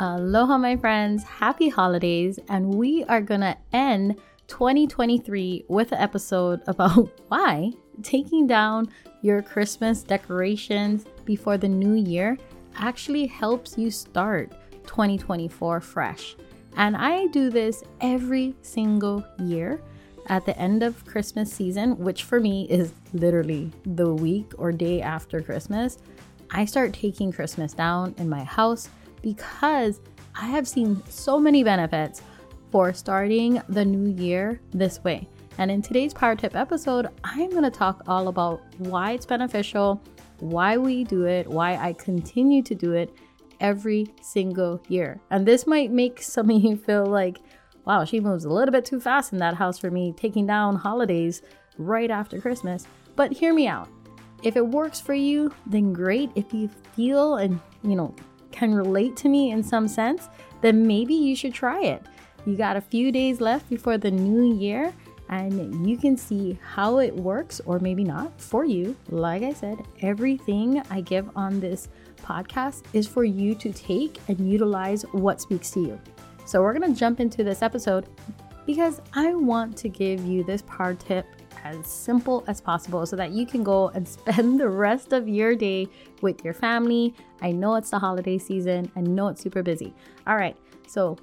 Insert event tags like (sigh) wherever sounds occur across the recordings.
Aloha, my friends. Happy holidays. And we are going to end 2023 with an episode about (laughs) why taking down your Christmas decorations before the new year actually helps you start 2024 fresh. And I do this every single year at the end of Christmas season, which for me is literally the week or day after Christmas. I start taking Christmas down in my house because I have seen so many benefits for starting the new year this way. And in today's Power Tip episode, I'm going to talk all about why it's beneficial, why we do it, why I continue to do it every single year. And this might make some of you feel like, wow, she moves a little bit too fast in that house for me, taking down holidays right after Christmas. But hear me out. If it works for you, then great. If you feel and, you know, can relate to me in some sense, then maybe you should try it. You got a few days left before the new year and you can see how it works or maybe not for you. Like I said, everything I give on this podcast is for you to take and utilize what speaks to you. So, we're to jump into this episode because I want to give you this power tip as simple as possible so that you can go and (laughs) spend the rest of your day with your family. I know it's the holiday season, I know it's super busy. All right, so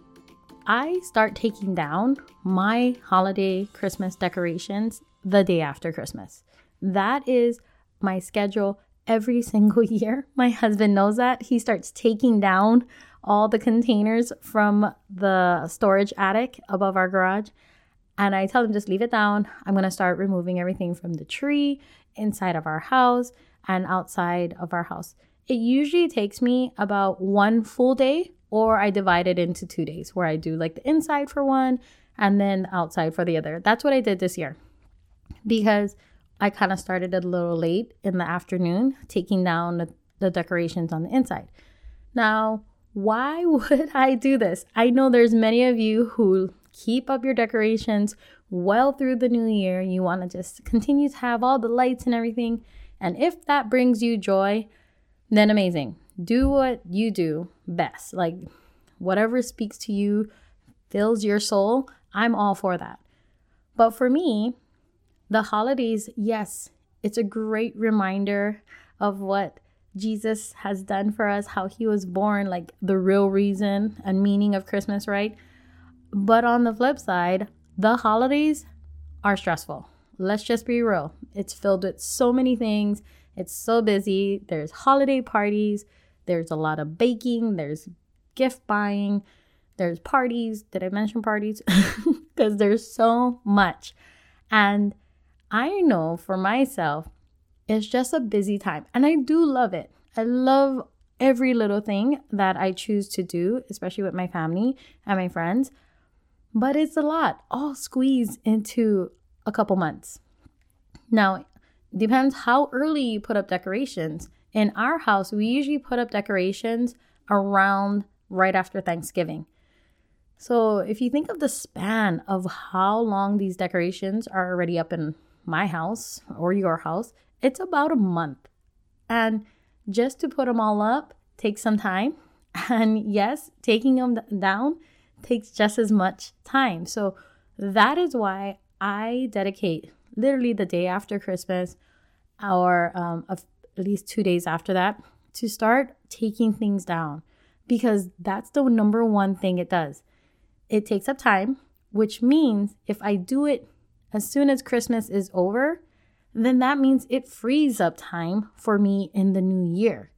I start taking down my holiday Christmas decorations the day after Christmas. That is my schedule every (laughs) single year. My husband knows that. He starts taking down all the containers from the storage attic above our garage and I tell them just leave it down. I'm going to start removing everything from the tree, inside of our house, and outside of our house. It usually takes me about one full day, or I divide it into two days where I do like the inside for one and then outside for the other. That's what I did this year because I kind of started a little late in the afternoon, taking down the, the decorations on the inside. Now, why (laughs) would I do this? I know there's many of you who keep up your decorations well through the new year. You want to just continue to have all the lights and everything. And if that brings you joy, then amazing. Do what you do best. Like whatever speaks to you, fills your soul, I'm all for that. But for me, the holidays, yes, it's a great reminder of what Jesus has done for us, how he was born, like the real reason and meaning of Christmas, right? But on the flip side, the holidays are stressful. Let's just be real. It's filled with so many things. It's so busy. There's holiday parties, there's a lot of baking, there's gift buying, there's parties. Did I mention parties? (laughs) Because there's so much. And I know for myself, it's just a busy time. And I do love it. I love every little thing that I choose to do, especially with my family and my friends but it's a lot all squeezed into a couple months. Now, depends how early you put up decorations. In our house, we usually put up decorations around right after Thanksgiving. So, if you think of the span of how long these decorations are already up in my house or your house, it's about a month. And just to put them all up takes some time. (laughs) And yes, taking them down takes just as much time. So that is why I dedicate literally the day after Christmas or um, at least two days after that to start taking things down because that's the number one thing it does. It takes up time, which means if I do it as soon as Christmas is over, then that means it frees up time for me in the new year.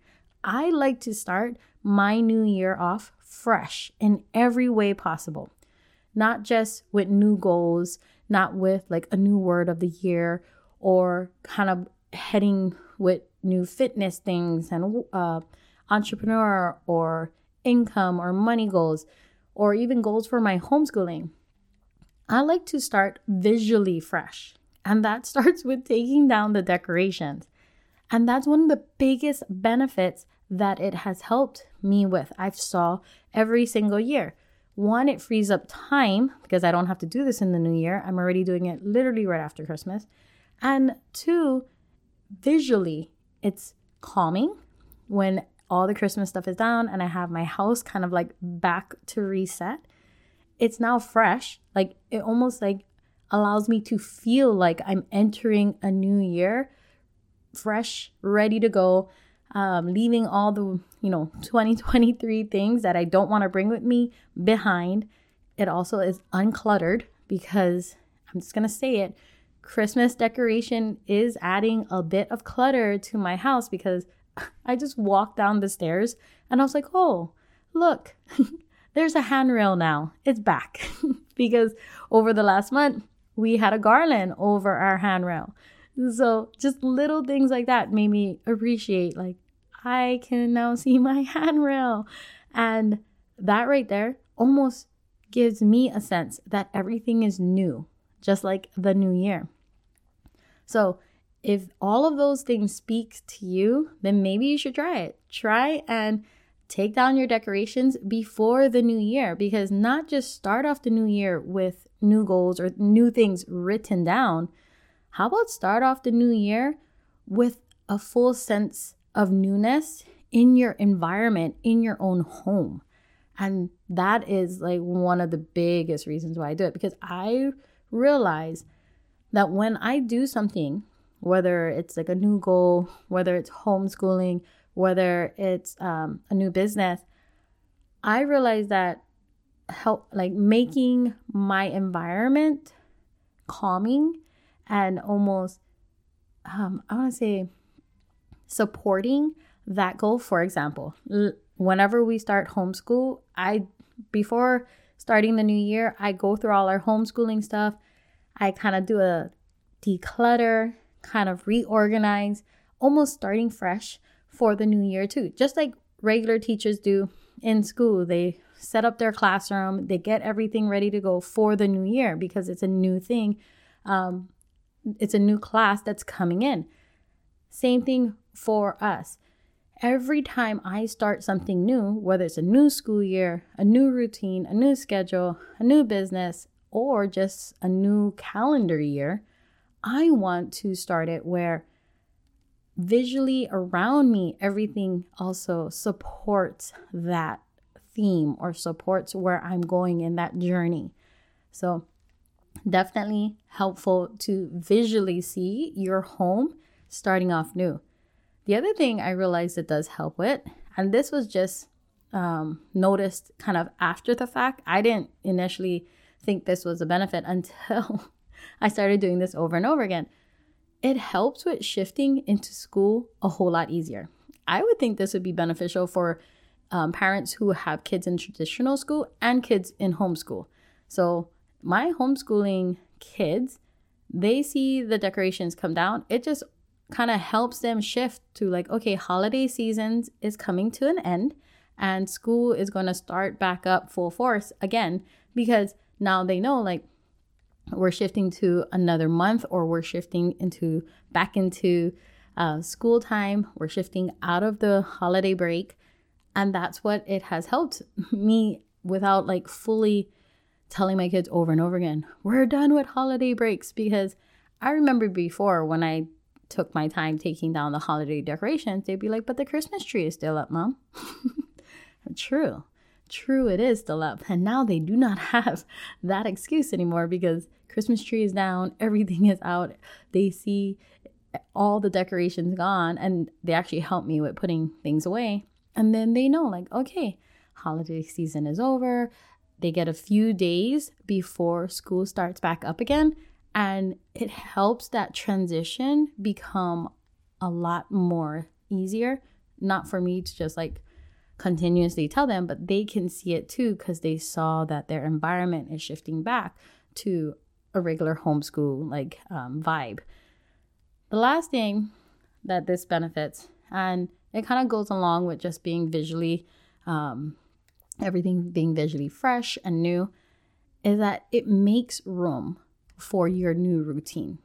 I like to start my new year off fresh in every way possible, not just with new goals, not with like a new word of the year or kind of heading with new fitness things and uh, entrepreneur or income or money goals or even goals for my homeschooling. I like to start visually fresh, and that (laughs) starts with taking down the decorations. And that's one of the biggest benefits that it has helped me with. I've saw every single year. One, it frees up time because I don't have to do this in the new year. I'm already doing it literally right after Christmas. And two, visually, it's calming when all the Christmas stuff is down and I have my house kind of like back to reset, it's now fresh. Like it almost like allows me to feel like I'm entering a new year fresh, ready to go, um, leaving all the, you know, 2023 things that I don't want to bring with me behind. It also is uncluttered because I'm just going to say it Christmas decoration is adding a bit of clutter to my house because (laughs) I just walked down the stairs and I was like, oh, look, (laughs) there's a handrail now. It's back (laughs) because over the last month, we had a garland over our handrail. So just little things like that made me appreciate, like, I can now (laughs) see my handrail. And that right there almost gives me a sense that everything is new, just like the new year. So, if all of those things speak to you, then maybe you should try it. Try and take down your decorations before the new year because not just start off the new year with new goals or new things written down. How about start off the new year with a full sense of newness in your environment, in your own home? And that is like one of the biggest reasons why I do it because I realize that when I do something, whether it's like a new goal, whether it's homeschooling, whether it's um, a new business, I realize that help like making my environment calming and almost um, I want to say supporting that goal. For example, whenever we start homeschool, I before starting the new year, I go through all our homeschooling stuff I kind of do a declutter, kind of reorganize, almost starting fresh for the new year too. Just like regular teachers do in school, they set up their classroom, they get everything ready to go for the new year because it's a new thing. Um, it's a new class that's coming in. Same thing for us. Every time I start something new, whether it's a new school year, a new routine, a new schedule, a new business, or just a new calendar year, I want to start it where visually around me, everything also supports that theme or supports where I'm going in that journey. So, definitely helpful to visually see your home starting off new. The other thing I realized it does help with, and this was just um, noticed kind of after the fact, I didn't initially think this was a benefit (laughs) until I started doing this over and over again. It helps with shifting into school a whole lot easier. I would think this would be beneficial for um, parents who have kids in traditional school and kids in homeschool. So, my homeschooling kids, they see the decorations come down. It just kind of helps them shift to like, okay, holiday seasons is coming to an end and school is going to start back up full force again because now they know like we're shifting to another month or we're shifting into back into uh, school time we're shifting out of the holiday break and that's what it has helped me without like fully telling my kids over and over again we're done with holiday breaks because i remember before when i took my time taking down the holiday decorations they'd be like but the christmas tree is still up mom (laughs) true true it is still up. And now they do not (laughs) have that excuse anymore because Christmas tree is down, (laughs) everything is out. They see all the decorations gone and they actually help me with putting things away. And then they know, like, okay, holiday season is over. They get a few days before school starts back up again. And it helps that transition become a lot more easier. Not for me to just like continuously tell them, but they can see it too because they saw that their environment is shifting back to a regular homeschool like um, vibe. The last thing that this benefits, and it kind of goes along with just being visually, um, everything being visually fresh and new, is that it makes room for your new routine.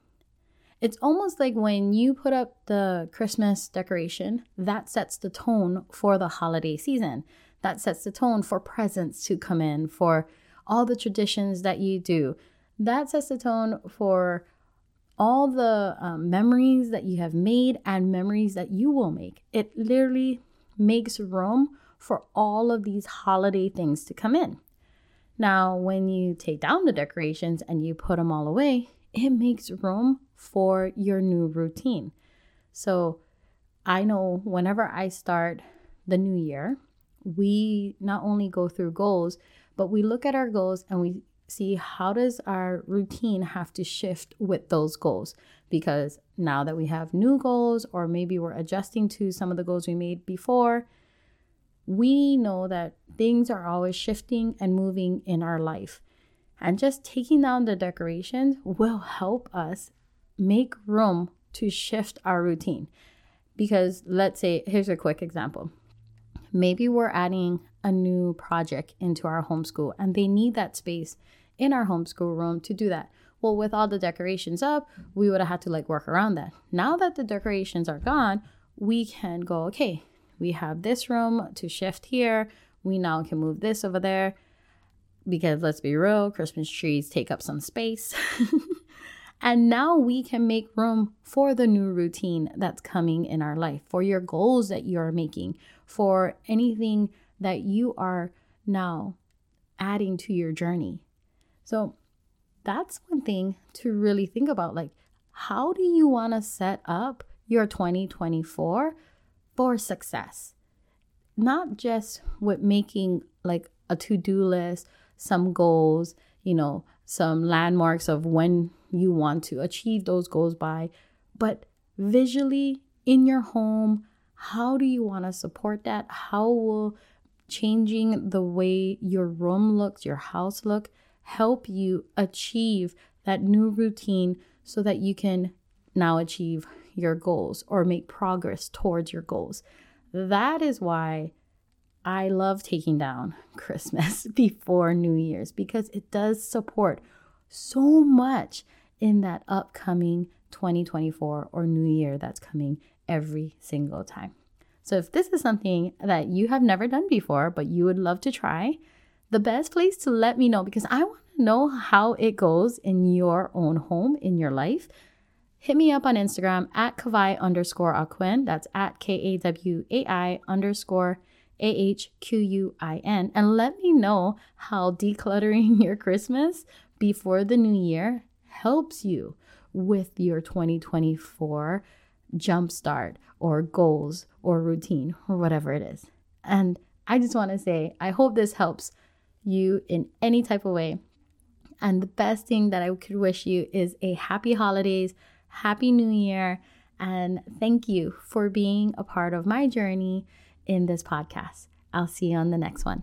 It's almost like when you put up the Christmas decoration, that sets the tone for the holiday season. That sets the tone for presents to come in, for all the traditions that you do. That sets the tone for all the um, memories that you have made and memories that you will make. It literally makes room for all of these holiday things to come in. Now, when you take down the decorations and you put them all away, it makes room for your new routine. So, I know whenever I start the new year, we not only go through goals, but we look at our goals and we see how does our routine have to shift with those goals because now that we have new goals or maybe we're adjusting to some of the goals we made before we know that things are always shifting and moving in our life and just taking down the decorations will help us make room to shift our routine because let's say here's a quick example maybe we're adding a new project into our homeschool and they need that space in our homeschool room to do that. Well, with all the decorations up, we would have had to like work around that. Now that the decorations are gone, we can go, okay, we have this room to shift here. We now can move this over there because let's be real, Christmas trees take up some space. (laughs) and now we can make room for the new routine that's coming in our life, for your goals that you're making, for anything that you are now adding to your journey. So that's one thing to really think about. Like, how do you want to set up your 2024 for success? Not just with making like a to do list, some goals, you know, some landmarks of when you want to achieve those goals by, but visually in your home, how do you want to support that? How will changing the way your room looks, your house look, help you achieve that new routine so that you can now achieve your goals or make progress towards your goals. That is why I love taking down (laughs) Christmas (laughs) before New Year's because it does support so much in that upcoming 2024 or New Year that's coming every single time. So, if this is something that you have never done before, but you would love to try, the best place to let me know because I want to know how it goes in your own home, in your life. Hit me up on Instagram at Kawai underscore Ahquin. That's at K A W A I underscore A H Q U I N. And let me know how decluttering (laughs) your Christmas before the new year helps you with your 2024 jumpstart or goals or routine or whatever it is. And I just want to say, I hope this helps you in any type of way. And the best thing that I could wish you is a happy holidays, happy new year, and thank you for being a part of my journey in this podcast. I'll see you on the next one.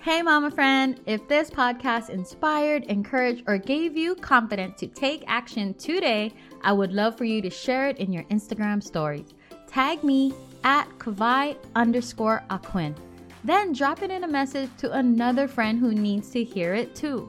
Hey, mama friend, if this podcast inspired, encouraged, or gave you confidence to take action today, I would love for you to share it in your Instagram stories. Tag me at Kawai underscore Ahquin. Then drop it in a message to another friend who needs to hear it too.